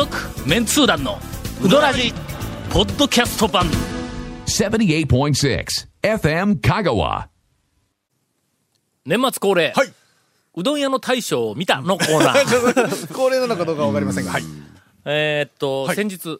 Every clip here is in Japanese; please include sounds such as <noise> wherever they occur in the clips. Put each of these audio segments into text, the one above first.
続メンツー団のウドラジポッドキャスト版。78.6 FM Kagawa. 年末恒例、はい。うどん屋の大将を見たのコーナー。<laughs> 恒例なのかどうかわかりませんが、はい。えーっと、はい。先日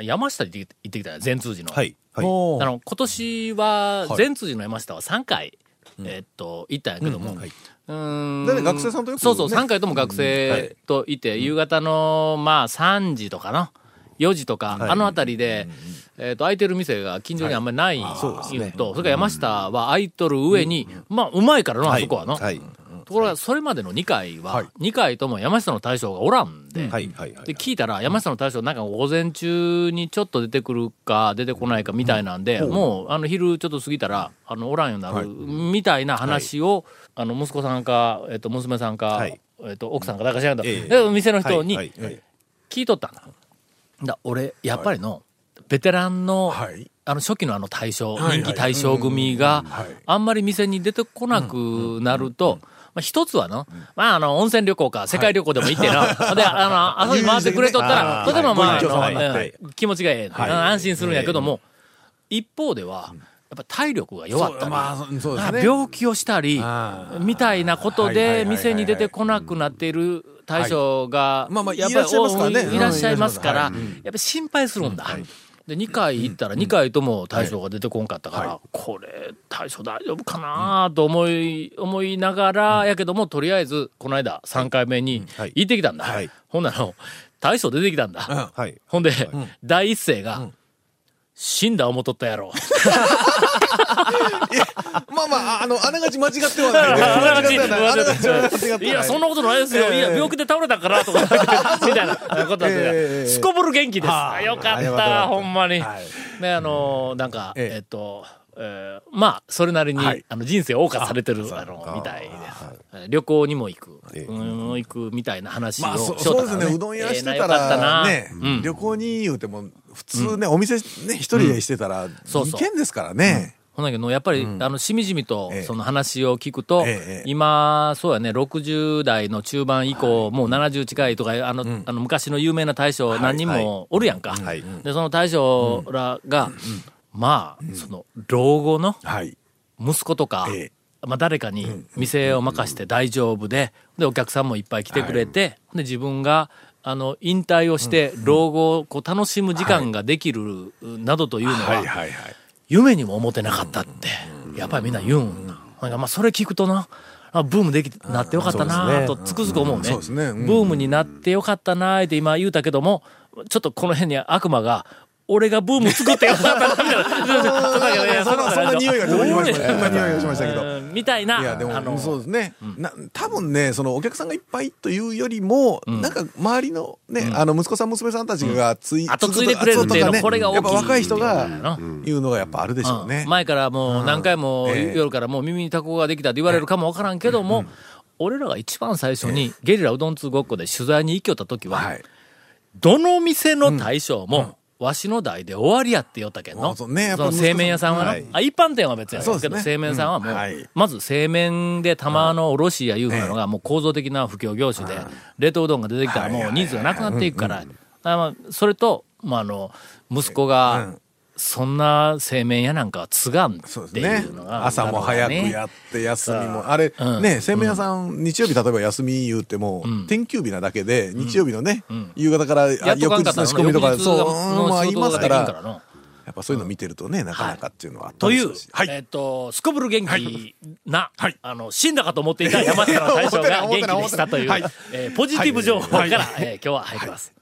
山下に行って行ってきたよ善通寺の、はい。はい。あの今年ははい。善通寺の山下は3回、えーっと行ったんやけども、うん。はいうーん学生さんとよくそうそう、ね3回とも学生といて、夕方のまあ3時とかな。4時とか、はい。あの辺りで、えー、と空いてる店が近所にあんまりないそうですね。いうと、それから山下は空いとる上に、まあうまいからな、あそこはの、はい。ところがそれまでの2回は、はい。2回とも山下の大将がおらんで、で聞いたら山下の大将なんか午前中にちょっと出てくるか出てこないかみたいなんで、もうあの昼ちょっと過ぎたらあのおらんようになるみたいな話を、あの息子さんか、えっと娘さんか、はい。えっと奥さんか誰か知らんけ店の人に聞いとったんだ。だ俺やっぱりの、ベテランの、はい。あの初期のあの大将、はい人気大将組がはい。あんまり店に出てこなくなると、まあ、一つはの、まあ、あの、温泉旅行か、世界旅行でも行ってな、<laughs> で、あの、遊び回ってくれとったら、はいとてもまあ、気持ちがええ、はい。安心するんやけども、一方では、やっぱ体力が弱ったり、まあ、ね。病気をしたりあ、みたいなことで、はい店に出てこなくなってい。る大将が、まあまあやっぱりいらっしゃいますからやっぱり心配するんだ。で、2回行ったら2回とも大将が出てこんかったから、はい。これ、大将大丈夫かなと思い、思いながら、やけども、とりあえず、この間、3回目にはい。行ってきたんだ。はい。ほんなら、大将出てきたんだ。はい。ほんで、第一声が、死んだ思っとったやろ。<laughs> まあまあ、あの、あながち間違ってはない <laughs> ね。間違ってはない。あながち間違ってはない。いや、そんなことないですよ。いや、病気で倒れたから、とか、<laughs> みたいなことだって、ええすこぶる元気です。はあよかったた、ほんまに。はいね、あのー、なんか、えええっと、えーまあ、それなりに、はいあの人生を謳歌されてる、あの、みたいです。旅行にも行く、ええうん、行くみたいな話をまあ、そうですね。うどん屋してたええなよかったなら、ねうん、旅行に言うても、普通ね、お店ね、一人でしてたら、そうそう。危険ですからね。ほんだけど、やっぱり、あの、しみじみとええ、その話を聞くと、ええ今、そうやね、60代の中盤以降、もう70近いとか、あの、あの、昔の有名な大将何人もおるやんか。はい。で、その大将らが、まあ、その、老後のはい。息子とか、ええ。まあ、誰かに店を任して大丈夫で、で、お客さんもいっぱい来てくれて、で、自分が、あの、引退をして、老後をこう楽しむ時間ができる、などというのは。夢にも思ってなかったって、やっぱりみんな言うん。だ。なんかまあそれ聞くとな、あブームできなってよかったなとつくづく思うね。ブームになってよかったなって今言うたけども、ちょっとこの辺に悪魔が、俺がブーム作ってよ。かったなみたいな。そん。な、匂いがしました。そん。な匂いがしましたけど。うん。みたいな、いやでもそうですね、な多分ねそのお客さん。がいっぱいというよりも、なん。か周りのね、あの息子さん。娘さん。たちがつい、後継いでくれるっていうのこれが大きいやっぱ若い人がうん。言うのがやっぱあるでしょうね、うん。前からもう何回もええ夜からもう耳にタコができたって言われるかもわからん。けども、俺らが一番最初にゲリラうどん。通ごっこで取材に行きよった時は、はいどの店の大将も、わしの代で終わりやって言ったけんの。あそうね。やっぱその製麺屋さんはな、はい。あ、一般店は別やけど、製麺さんはもう、うん。はい。まず製麺で玉の卸やいうのがもう構造的な不況業種で、冷凍うどんが出てきたらもう人数がなくなっていくから、だからまあそれと、まああの、息子が、そんな製麺屋なんかは継がんってそうですね。いうのが、朝も早くやって休みもあれ、うん。ね製麺屋さん、日曜日例えば休み言うても、天休日なだけで日曜日のね、夕方から翌日の仕込みとかそう、まあいますから。やっぱそういうの見てるとね、なかなかっていうのはあったというはい。えっと、すこぶる元気な、はい。あの、死んだかと思っていた山下の大将が元気でしたという、はい。えーポジティブ情報から、はい。えー今日は入ります。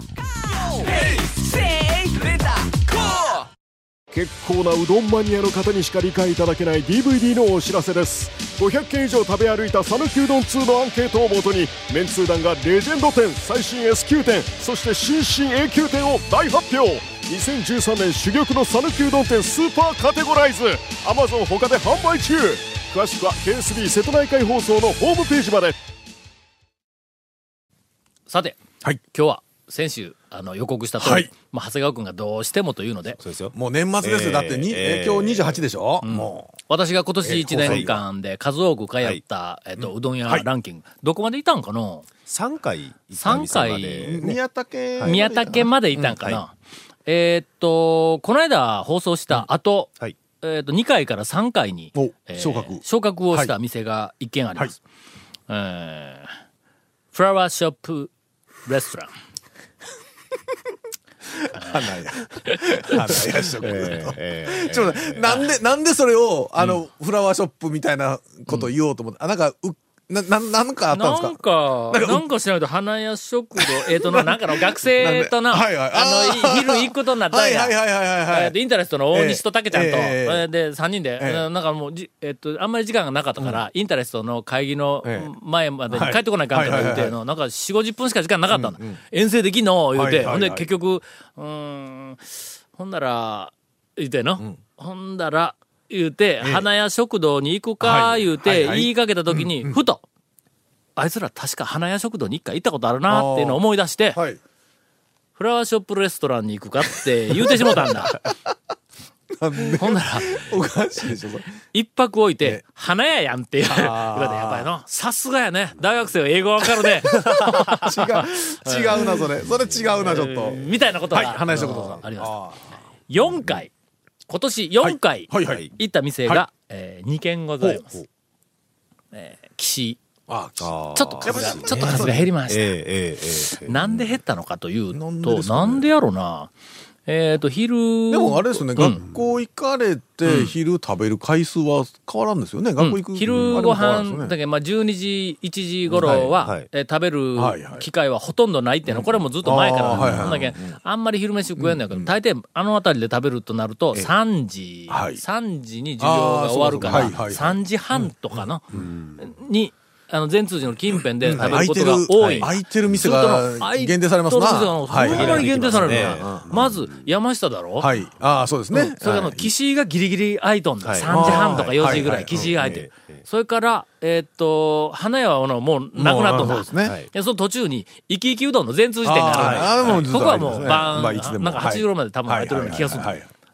結構なうどんマニアの方にしか理解いただけない DVD のお知らせです。500件以上食べ歩いた讃岐うどん2のアンケートをもとにメンツー団がレジェンド店最新 S 級店そして新進 A 級店を大発表。2013年珠玉の讃岐うどん店スーパーカテゴライズ。Amazon 他で販売中。詳しくは K3 瀬戸内海放送のホームページまで。さて、はい。今日は先週あの予告した通り、はい。まあ、長谷川君がどうしてもというので。そうですよ。もう年末ですよ。だってに、えー。えー今日28でしょ、も私が今年1年間で数多く通った、えっと、うどん屋ランキング、どこまでいたんかな？3回行った店まう。で。宮武、宮武までいたんかな、えーっと、この間放送した後、はい。えーっと、2回から3回に、おえー昇格。昇格をした店が一軒あります。えーフラワーショップレストラン。花屋。花屋食堂。えーちょっとなんで、なんでそれを、あの、フラワーショップみたいなことを言おうと思って、あ、なんか、う、な、な、なんかあったんですなんかか、なんかなんかしないと花屋食堂、<laughs> えーっとな、なんかの学生とな、な。<laughs> はいはい。あの、い昼行くことになったんや。はいはいはいはいはいインタレストの大西と竹ちゃんと、えーで、3人で、ええなんかもうじ、えっと、あんまり時間がなかったから、インタレストの会議のええ前までに帰ってこないかんとか言うてなんか4、50分しか時間なかったんだ。遠征できんの？言うて、はいはいはいほんで結局、うーん、ほんなら、言うての、ほんだら、言うて、花屋食堂に行くか、はい言うて、言いかけた時に、ふと、あいつら確か花屋食堂に一回行ったことあるなっていうのを思い出して、はい。フラワーショップレストランに行くかって言うてしもたんだ。ほんなら、おかしいでしょ。一泊置いてえ、花屋やんって言われて、やっぱりの、さすがやね。大学生は英語わかるね。<laughs> 違う、違うな、それ。それ違うな、ちょっと。みたいなことはい、が、花屋食堂さん。あります。あ4回、今年4回行った店はが、え2軒ございます。えー岸、あ。あちょっと数が、ちょっと数が減りました。えーえーえーなんで減ったのかというと、なんでやろな。えっと、昼。でもあれですよね、うん。学校行かれて昼食べる回数は変わらんですよね。学校行く。昼ご飯だけけ、まあ、12時、1時頃は、えー食べる機会はほとんどないっていうの、これはもうずっと前からだけあんまり昼飯食えんのやけど、大抵あの辺りで食べるとなると、3時、はい。3時に授業が終わるから、あーそうかそうか。はいはい3時半とかの、に、あの、全通寺の近辺で食べることが多い。空いてる店が限定されますな。そはい。んなに限定される。まず、山下だろ？はい。ああ、そうですね。それから岸井がギリギリ空いとんだ。はい。3時半とか4時ぐらはい。い、岸井が空いてる。ええ。それから、えーっと、花屋はもうなくなっとんそうですね。その途中に、生き生きうどんの全通寺店がある。んだあーもうずっことこはもう晩、なんか8時頃まで多分空いてるような気がする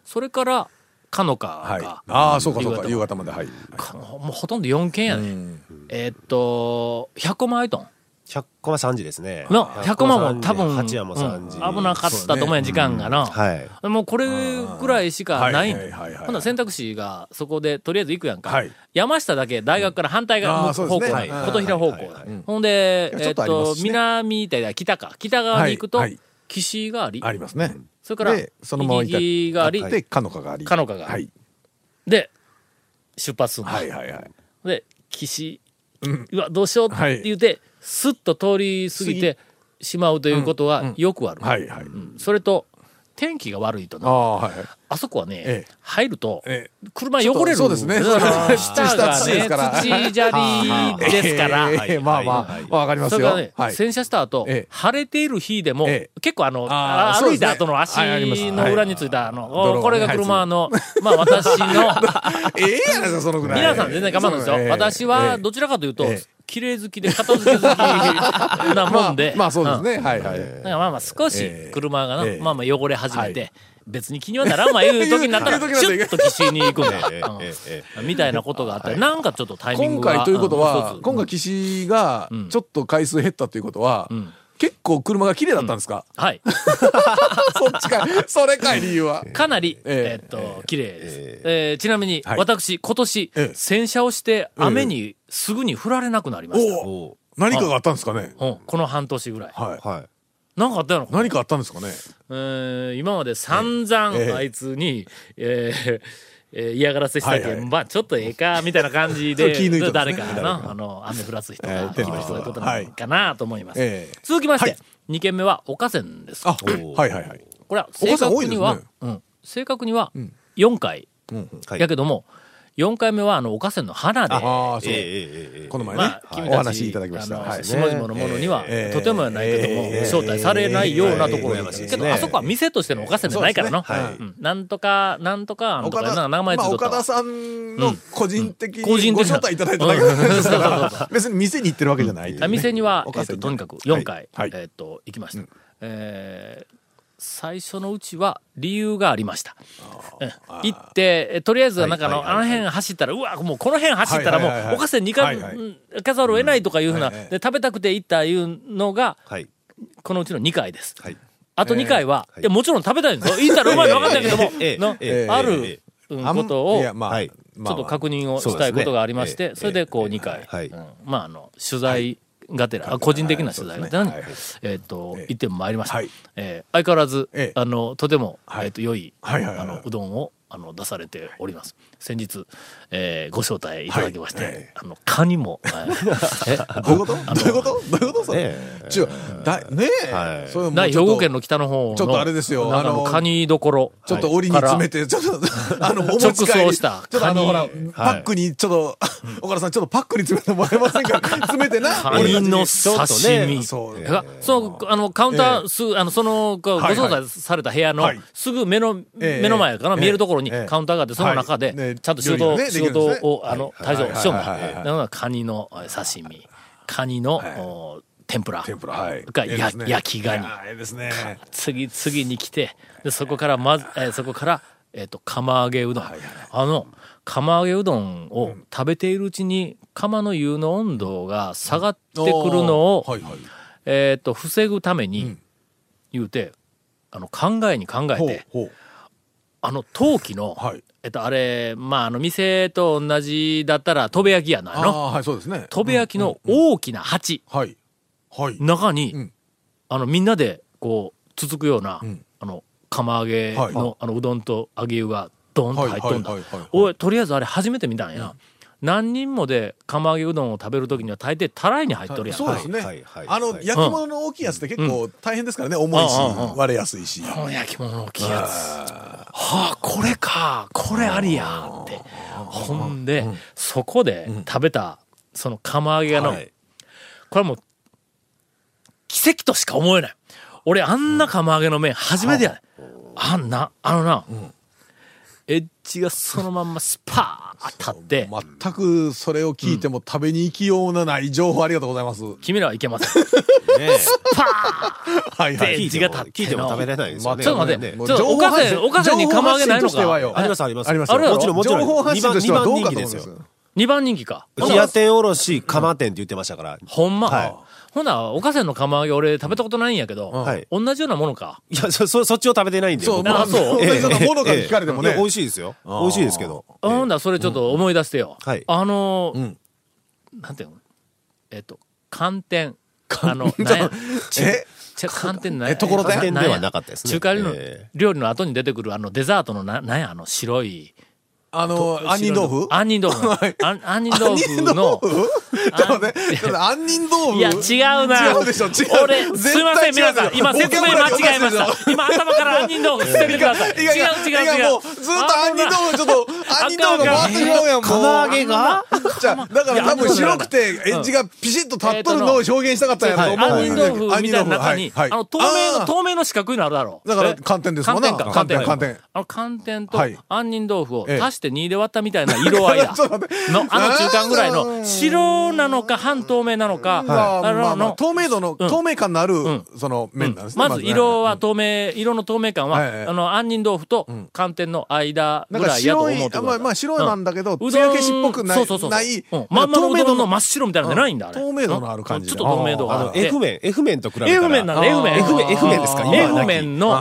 それから、かのかはい。が、ああ、そうかそうか。夕方まで。はい。かもうほとんど4軒やね。えーっと、100個も空いとん。100コマ3時ですね。の、100個も多分、8山3時。うん危なかったと思うやん、時間がな。はい。もうこれぐらいしかないんはいはいはいはいほんなら選択肢がそこでとりあえず行くやんか。はい山下だけ大学から反対側方向琴平方向だ。ほんで、えっと南って北か。北側に行くとはいはい、岸があり、ありますね。それから、で、そのまま行った右があり、で、かのかがあり。かのかがあはい。りで、出発するの。はいはいはい。で、岸、うわ、どうしようって言うて、スッと通り過ぎてしまうということはよくある。はいはい。うんそれと、天気が悪いとな。あそこはね、ええ。入ると、ええ。車汚れる。そうですね。<laughs> 下がね、土砂利ですから。ええ。まあまあ、わかりますよ。洗車した後、ええ。晴れている日でも、ええ。結構あの、歩いた後の足の裏についたあの、これが車の、まあ私の、<laughs> ええやないか、そのぐらい。皆さん全然構わないですよ。ええ私はええ。どちらかというと、ええ綺麗好きで片付け好きなもんで。<laughs> まあ、まあそうですん。ね。はいはい。だからまあまあ少しええ。車がな、ええ。まあまあ汚れ始めて、は別に気にはならんわ。<laughs> いう時になったら、シュッと岸に行くん。だ。えうん。えええみたいなことがあったり、なんかちょっとタイミン今グが。回ということはうん、今回岸がん。ちょっと回数減ったということはん、結構車が綺麗だったんですか？はい。<laughs> そっちかい。それかい、理由は。かなり、えええっと、綺麗です。えーちなみに、はい私、今年ええ、洗車をして、雨にすぐに降られなくなりました。おお何かがあったんですかね？うんこの半年ぐらい。はい。はい。なんかあったやろ？何かあったんですかね？えー今まで散々ええあいつに、えーえー嫌がらせしたけん、はいはい。まあちょっとええか、みたいな感じで、ね。誰かがな、あの、雨降らす人が、えーそういうことなのかなと思います。ええ。続きまして、はい。2件目は岡線です。あ、はいはいはい。これは正確には、ね。うん、正確には4回、はい。やけども、4回目はあの、おかせんの花で。ええええええ。この前ね。まあ、、君たち、お話いただきました。はい。下々のものには、ええとてもやないけども、ええ招待されないようなところやええけど、あそこは店としてのおかせんじゃないからの。なんとか、なんとか、なんとか、岡田な名前つまあ、いとった。わ岡田さんの個人的に個人的な。ご招待いただいただけ。ですかうんら、<laughs> 別に店に行ってるわけじゃない店には、と、にかく4回、はい。えっと、行きました。えー最初のうちは理由がありました。うん。行って、えとりあえずなんかあの、あの辺走ったら、うわ、もうこの辺走ったらもうおかせん2回、はいはい。うん行かざるを得ないとかいうふうな、で、食べたくて行ったいうのが、はい。このうちの2回です。はい。あと2回は、はい。いや、もちろん食べたいんですよ。<laughs> 行ったらうまいの分かったけども、ええのええあえることを、ちょっと確認をしたいことがありまして、それでこう2回、まああの、取材がてら、あ個人的な取材がてらに、はいはい。えっと、ええ。行ってまいりました。はい。えー相変わらず、ええ。あの、とても、はい。えっと、良い、はいはいはい。あの、うどんを、あの、出されております。先日、えーご招待いただきまして、はい。ええあの、カニも、えーえ <laughs> どういうこと？どういうこと？どういうことそれ？ね。だねえ。はい。そうちょっと兵庫県の北の方の、ちょっとあれですよ。あの、カニどころ。ちょっと折りに詰めて、ちょっと、あの、<laughs> お持ち帰り。直送したちょっとあの、ほら、カニパックに、ちょっと、岡田さん、ちょっとパックに詰めてもらえませんか？<laughs> 詰めてな。カニの刺身。そう。がその、あの、カウンター、すぐ、あの、その、こうごはいはい。招待された部屋のはい、すぐ目の、ええ。目の前からええ。見えるところにええ。カウンターがあって、その中で、ちゃんと仕事ね仕事を、あの、はい。退場しよう。んだ。はい。はい。はい。はい。だから、カニのえ刺身、カニの、天ぷら。天ぷら、はい。が焼きガニ。次、次に来て、で、そこからまず、えーそこから、えっ、と、釜揚げうどん。あの、釜揚げうどんを食べているうちに、釜の湯の温度が下がってくるのを。えっ、と、防ぐために、言うて、あの、考えに考えて。あの、陶器の、はい。えっと、あれ、まあ、あの、店と同じだったら、とべ焼きやなの。ああ、はい、そうですね。とべ焼きの大きな鉢、はい。はい。中に、うんあの、みんなで、こう、続くような、んあの、釜揚げの、はいあの、うどんと揚げ湯が、ドーンと入っとんだ。おい、とりあえずあれ初めて見たんや。何人もで釜揚げうどんを食べるときには大抵たらいに入っとるやん。そうですね。はいはいあの、はい焼き物の大きいやつって結構大変ですからね。重いしうんうんうん、割れやすいし。焼き物の大きいやつ。はあ、これか。これありや。って。ほんで、そこで食べた、その釜揚げの、はいこれもう、奇跡としか思えない。俺、あんな釜揚げの麺初めてやね。あんな、あのな、エッジがそのまんまスパー当たって、全くそれを聞いても食べに行きようのない情報ありがとうございます。君らはいけません。ねはいはい。でエッジが立って聞いても食べれないですよね。ちょっと待ってねちょっとおかせんおかせんに釜揚げないのか情報発信としてはよありますあります。ありますもちろんもちろん。情報発信としてはどうかと思うんです二番人気ですよ。よ。2番人気か。冷や天おろし、釜店って言ってましたから。ほんま。はいほな、おかせんの釜揚げ俺食べたことないんやけど、はい。同じようなものか。いや、そ、<laughs> そ、そっちを食べてないんで。そう、僕まあ、あそう同じようなものが聞かれてもね。美味しいですよ。美味しいですけど。ほんならそれちょっと思い出してよ。はい。あのーん。なんていうの？えっと、寒天。あの、え？寒天なえところて？んではなかったですね。中華料理のえ。料理の後に出てくるあのデザートのな、なんや？あの白い。あの、杏仁豆腐？杏仁豆腐。<laughs> 杏仁豆腐の、ちょっと待って、ちょっと杏仁豆腐？いや、違うな。違うでしょ違う。俺、すいません、皆さん。今説明間違えました。今頭から杏仁豆腐捨ててください。違う違う違う。ずっと杏仁豆腐、ちょっと、杏仁豆腐が回ってしまうやん、もう。釜揚げがじゃあだから多分白くて、エッジがピシッと立っとるのを表現したかったんやと思うん。杏仁豆腐。中に、あの、透明の、透明の四角いのあるだろ。う。だからえ寒天ですもんな。寒天か、寒天。か寒天あの、寒天とはい。杏仁豆腐をええ。足して2で割ったみたいな色合い <laughs> だ。の、あの中間ぐらいあの、ー白なのか半透明なのか、まああまあまあの、透明度の、うん透明感のあるん、その麺なんですね。まずね色は透明、色の透明感は、あの、杏仁豆腐と寒天の間ぐらいやと白い、思ってくださいあまあまあ白なんだけど、う艶消しっぽくない、そうそうそう。ない、うんまんまのうどんの真まっ白みたいなのじゃないんだ、あれ。透明度のある感じちょっと透明度があの、あって。F 麺、F 麺と比べたら。F 麺なんだ、F 麺。F 麺、ですか今 F 麺の、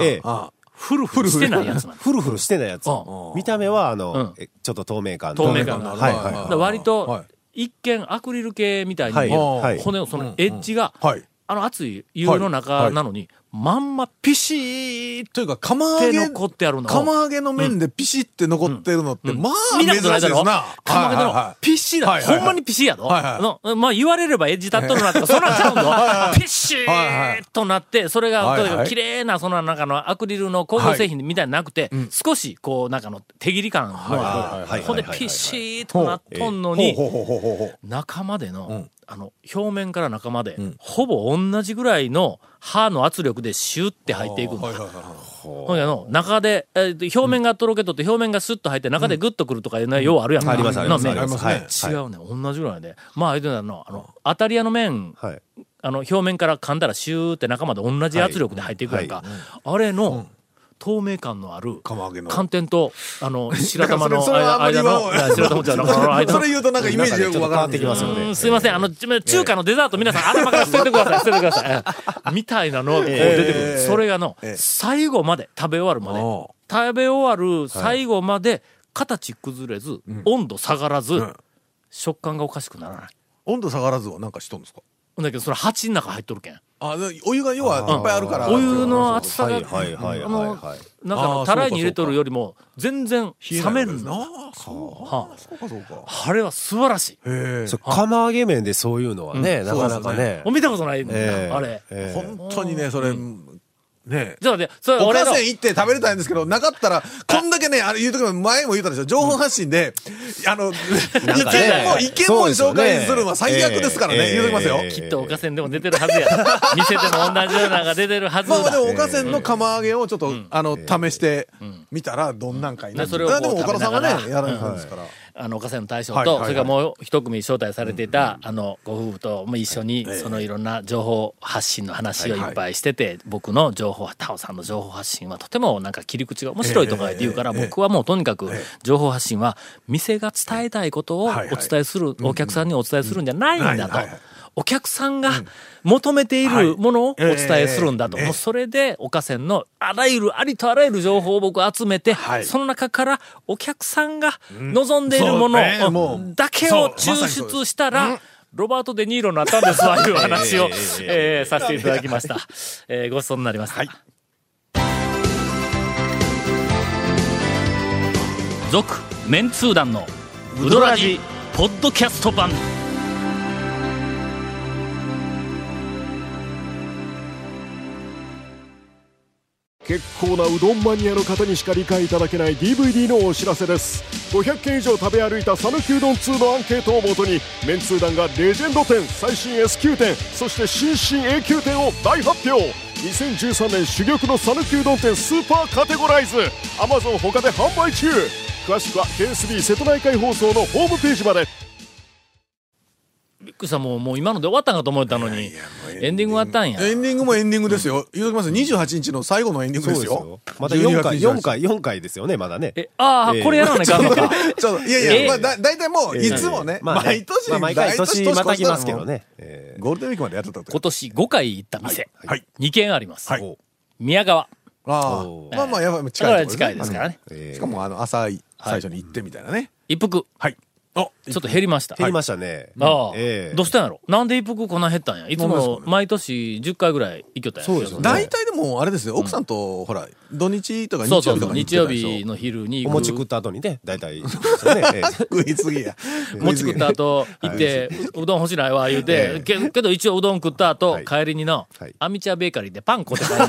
フルフル。してないやつなの。フルフル。してないやつ。う。見た目は、あうん。の、えちょっと透明感透明感のある。はいはい。だからは割とはい、一見アクリル系みたいに。骨のそのエッジが、はい。あの熱い湯の中なのに、まんまピシーっというか、釜揚てげ、残ってあるのを。釜揚げの麺でピシって残ってるのって、まあ、珍しいですな。釜揚げのピッシーだ。ほんまにピッシーやぞ。はいはいあのまあ言われればエッジ立っとるなとか、そんなんちゃうんだ。ピッシーとなって、それが、はいはい綺麗な、その中のアクリルの工業製品みたいになくて、少し、こう、中の手切り感のある。ほんで、ピッシーとなっとんのに。中までの、あの、表面から中まで、ほぼ同じぐらいの刃の圧力でシュッて入っていくんだ。ほんの、中で、えーと表面がとろけとって表面がスッと入って中でグッとくるとかいうのはようあるやんか。ありますあります違うね。同じぐらいで。まあ、言うてたの、あの、当たり屋の麺、はい。あの、表面から噛んだらシューって中まで同じ圧力で入っていくやんか。あれの、透明感のある、寒天と、あの、<laughs> 白玉の間の、<laughs> 白玉じゃなくて、あの間の。それ言うとなんかイメージよくわかってきますよねうん。すいません。あの、ち中華のデザート皆さん頭から捨ててください。捨ててくださいええ。みたいなのがこう出てくる。それがの、最後まで、食べ終わるまで。お、食べ終わる最後まで、形崩れず、温度下がらずん、食感がおかしくならない。温度下がらずはなんかしとんですか？だけど、それ鉢の中入っとるけん。あ、でお湯が要はいっぱいあるから。お湯の熱さが、はいはいはいあのはいはい、なんかたらいに入れとるよりも、全然冷めるの。ああ、そう。はそうかそうか。あ、あれは素晴らしい。釜揚げ麺でそういうのはね、なかなかね。見たことないんだええあれ。ええ本当にね、それ、ねちょっと待って、それお俺の。か、せん行って食べれたいんですけど、なかったら、こんだけね、あれ言うときも前も言ったでしょ、情報発信で、あの、意見かね。も、意見も紹介するのは最悪ですからね、言うときますよ。ええきっとおかせんでも出てるはずや。店でも同じようなのが出てるはずだ。まあまあでも、おかせんの釜揚げをちょっと、あの、試してみたら、どんなんかいな。でそれをこうでも、岡田さんがね食べな、がら。やられるんですから。あの、おかせんの大将と、はいはいはい。それからもう一組招待されていた、あの、ご夫婦とも一緒に、そのいろんな情報発信の話をいっぱいしてて、僕の情報、タオさんの情報発信はとてもなんか切り口が面白いとか言うから、僕はもうとにかく情報発信は、店が伝えたいことをおはいはい。伝えする、お客さんにお伝えするんじゃないんだと。はいはいはい。お客さんが求めているものをお伝えするんだと。ええもうそれで、おかせんのあらゆる、ありとあらゆる情報を僕集めて、はい。その中からお客さんが望んでいるものだけを抽出したら、ロバート・デ・ニーロになったんですわ、<laughs> いう話を、えーさせていただきました。えーごちそうになりました。続、メンツー団のウドラジポッドキャスト版。結構なうどんマニアの方にしか理解いただけない DVD のお知らせです。500件以上食べ歩いた讃岐うどん2のアンケートをもとにメンツー団がレジェンド店最新 S 級店そして新進 A 級店を大発表。2013年珠玉の讃岐うどん店スーパーカテゴライズ。Amazon 他で販売中。詳しくは KSB 瀬戸内海放送のホームページまで。びっくりした、もう、もう今ので終わったんかと思ったのに、エンディング終わったんや。エンディングもエンディングですよ。言うときます28日の最後のエンディングですよ。まだ4回、12 4回、4回ですよね、まだね。え、ああ、えーこれやらないかんのか。ちょっと、いやいや、えまあ、だ、だいたいもう、いつもね、まあね毎年、まあ毎回年またぎますけどね。ゴールデンウィークまでやってたって今年5回行った店、はい。2軒あります。はい宮川。ああお。まあまあ、やばい、だ近い近いですからね。しかも、あの、朝、最初に行ってみたいなね。一服、はい。あ、ちょっと減りました。減りましたね。ああ、ええ。どうしたんやろ？なんで一服こんな減ったんや？いつも毎年10回ぐらい行きよったんや。そうですよね。大体でも、あれですよ、奥さんと、ほら、土日とか日そうそうそう。に日曜日の昼に。お餅食った後にね、大体。そうですよね。<laughs> えー <laughs> 食いすぎや。餅食った後、行って、うどん欲しないわ、言うて、けけど一応うどん食った後、はい。帰りにのはい、アミチャーベーカリーでパン買うて帰んね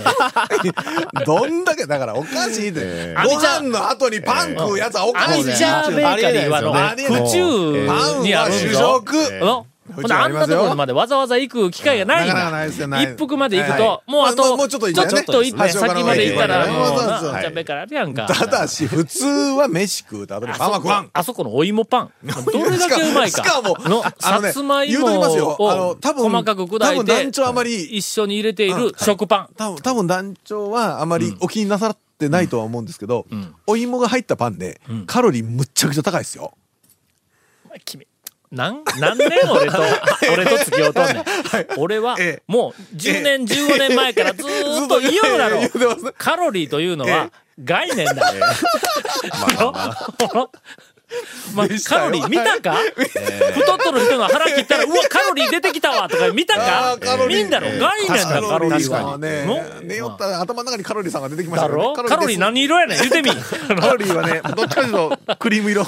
ん。<laughs> どんだけ、だからおかしいで。えご飯の後にパン食うやつはおアかしい。ねミチャーベーカリーはの、ありえない府ですよ中パンにあるんは主ぞ。食。のほんであんなところまでわざわざ行く機会がないんなかなかだ。一服まで行くはいと、もうあまあと、ちょっと行って先まで行ったら、はいもうな、そうそうそうアミチャーベーカリーあるやんか。ただし、普通は飯食うと後にパンは食わん。あそこのお芋パン。どれだけうまいか。しかもの、さつまいもを多分細かく砕いて、長あまり一緒に入れている食パン。多分、多分団長はあまりお気になさってないとは思うんですけど、お芋が入ったパンで、カロリーむっちゃくちゃ高いですよ。君。なん、何年俺と、<laughs> 俺と付き合うとんねん。俺はええ、もう10年、15年前からずーっと <laughs> 言うだろう。カロリーというのは概念だ。<laughs> まあ、カロリー見たか？太っとる人の腹切ったら、うわ、カロリーー出てきたわとか見たか？見んだろ概念だカロリーは。寝よったら頭の中にカロリーさんが出てきましたカロリー何色やねん？言うてみ。カロリーはね、どっちかというとクリーム色。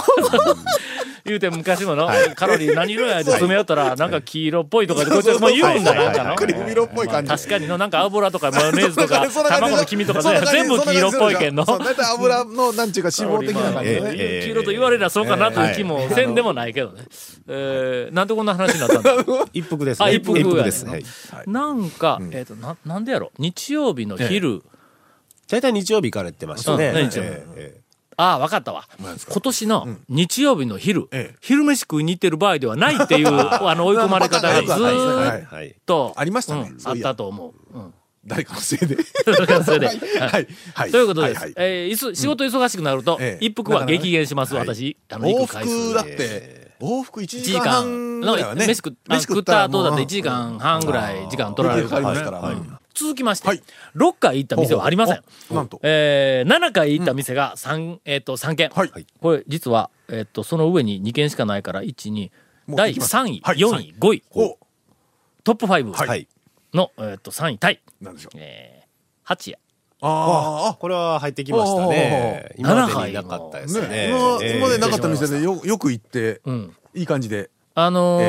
言うて昔もの、カロリー何色やって詰めよったら、なんか黄色っぽいとかで、こっちもう言うんだよ、なんかの。クリーム色っぽい感じ。確かにの、なんか油とかマヨネーズとか、<laughs> そんな感じ卵の黄身とかね、そんな感じ全部黄色っぽいけんの。大体油の、なんちゅうか脂肪的な感じ黄色と言われりゃそうかなという気もせんでもないけどね。えー、なんでこんな話になったんだ？<laughs> 一服ですね。あ一服。です。はい。なんか、えっと、な、なんでやろ日曜日の昼、大体日曜日から言ってましたね。うん日曜日ああ、わかったわ。今年の日曜日の昼、ええ昼飯食いに行ってる場合ではないっていう、あの、追い込まれ方がずっ。と、ありましたねうんあったと思う。うん誰かのせいで。それで。<laughs> はい。はい。ということです。えーいつ仕事忙しくなると、ええ一服は激減します、私。あの、行往く回数復だって、往復1 1時時間間、半ぐらいはね。飯食った後だって1時間半ぐらい時間取られるから続きまして、はい6回行った店はありません。おなんと。えー、7回行った店が3、えっ、と、3軒。はい。これ、実は、えっ、と、その上に2軒しかないから、1、2、第もう行きます3位、はい4位、5位、お、トップ5はい。の、えっ、と、3位タイ、なんでしょう。えー、八夜。あこれは入ってきましたね。今までになかったですあ、ね。ね。今、までなかった店でよ、よく行って、うん。いい感じで。あの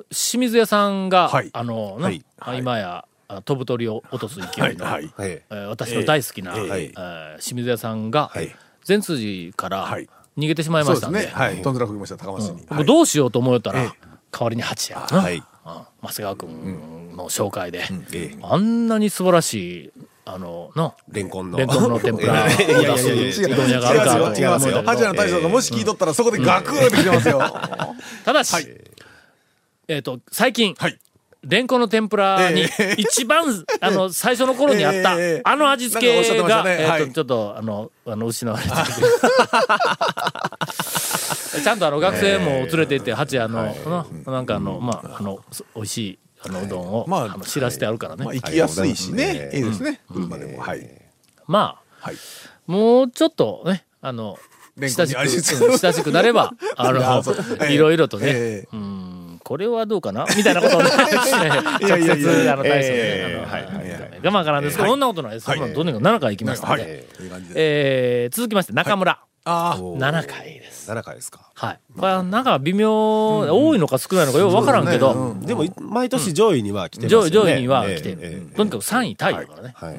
ー清水屋さんが、はいあのーはいあ今や、あ飛ぶ鳥を落とす勢いの、はい。はい。えー私の大好きな、ええええー清水屋さんが、はい。善通寺からはい。逃げてしまいましたんで、そうですね。はい。トンズラ吹きました、高松に。もうどうしようと思ったら、代わりに八夜、はい。うん。長谷川君の紹介で、ええ。あんなに素晴らしい、あの、の、レンコンの。レンコンの天ぷら <laughs> を出すうどん屋があるかと思ったけど違いますよ。ハジの大将がもし聞いとったら、そこでガクーって来てますよ。ただし、えっ、と、最近、はい。レンコンの天ぷらにええ。一番、<laughs> あの、最初の頃にあった、ええあの味付けが、えっ、と、ね。はい。ちょっと、あの、あの、失われてて。<laughs> ちゃんとあの、学生も連れて行って、八夜の、ななんかあの、まあ、あの、す美味しい、あの、うどんを、まああの知らせてあるからね。まあ、行きやすいしね。はい。いいですね。車でも。はい。まあ、はい。もうちょっとね、あの、親しく、親しくなれば、<laughs> あのいろいろとね、ええ。うん、これはどうかな？<laughs> みたいなことをね、直接、あの、大将ええに、あの、はい、はいはい我慢からんですけど、そんなことないです。そんどんどん7回行きましたんはい。で。えー続きまして、中村、ああ。7回です。7回ですか。はい。これはなんか微妙、多いのか少ないのかよくわからんけど、でも、毎年上位には来てます上。位上位には来てる。とにかく3位タイだからね。えはい。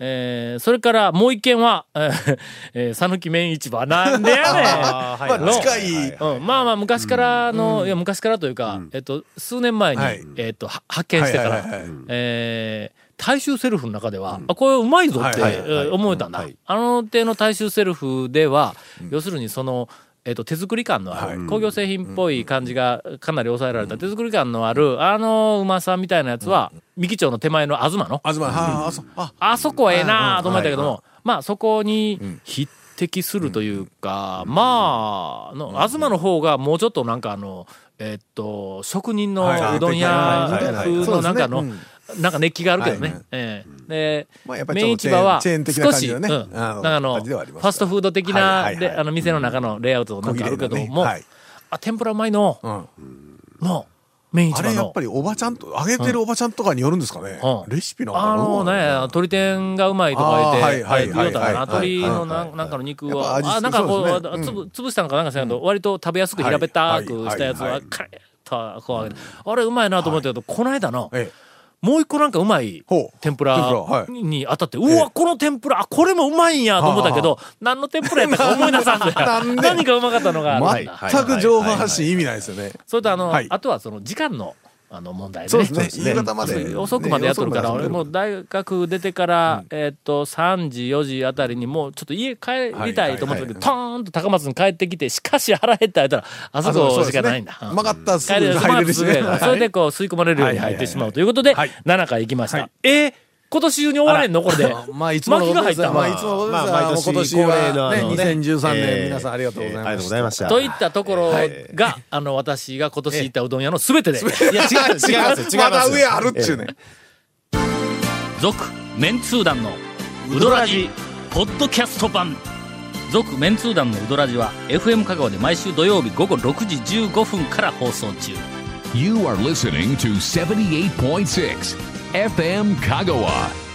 えーそれからもう一軒は、え <laughs> ーえー、讃岐麺市場。なんでやねん。<laughs> はいまあ、近い。うん、まあまあ昔からの、いや昔からというか、えっと数年前に、はい。えっとは発見してから、はいはいはいはい。えー大衆セルフの中では、あこれうまいぞって、はいえー思えたんだ、はい。あの手の大衆セルフでは、要するにそのえっと手作り感のある、工業製品っぽい感じがかなり抑えられた手作り感のあるあのうまさみたいなやつは、三木町の手前の東の？あずま、はあ、そう。あ、あそこはええなと思ったけども、はいまあそこに匹敵するというか、まあ、の東の方がもうちょっとなんかあの、えっと、職人のはい。うどん屋風のなんかのなんか熱気があるけどね。はええ。で、まあやっぱりちょっと麺市場は少し、うん、なんかあの、ファストフード的な、で、あの、店の中のレイアウトなんかあるけども、はい。あ、天ぷらうまいの、うん。の、麺市場の。あれやっぱ。りおばちゃんと、揚げてるおばちゃんとかによるんですかね。うん。レシピなのあのね、鶏天がうまいとか言って、はいはい言うたかなはい鶏のなはいんなんかの肉を、あ、なんかこう、つぶ潰したのかなんかしないけど、割と食べやすく平べったくしたやつはカレッとこう揚げて、あれうまいなと思ったけど、この間の、ええ。もう一個なんかうまい天ぷらに当たって、うわ、この天ぷら、あこれもうまいんやと思ったけど、何の天ぷらやったか思い出さん <laughs> で？何かうまかったのが全く情報発信意味ないですよね。それとあの、はい。あとはその時間の、あの問題でね。そうですね。夕方まで。遅くまでやっとるから、ね俺もう大学出てから、えーっと、3時、4時あたりにもうちょっと家帰りたいと思ったけど、はいトーンと高松に帰ってきて、しかし腹減ったやったら、あそこしかないんだ。うん曲がったらすぐ帰れる入れるしね。それでこう吸い込まれるように入ってしまうということで、はい7回行きました。はいえー今年中に終われんの？これで。<laughs> まあ、いつものことですよ。巻きが入ったまあ、いつものことですよ。まあ毎年恒例のはね、あのね2013え年、ー皆さんありがとうございまありがとうす。ございました。といったところが、あの、私が今年行ったうどん屋のすべてで、いや、違う、違いますよ、違い。まだ上あるっちゅうね。続メンツー団のウドラジポッドキャスト版続メンツー団のウドラジは FM 香川で毎週土曜日午後6時15分から放送中 You are listening to 78.6 FM Kagawa.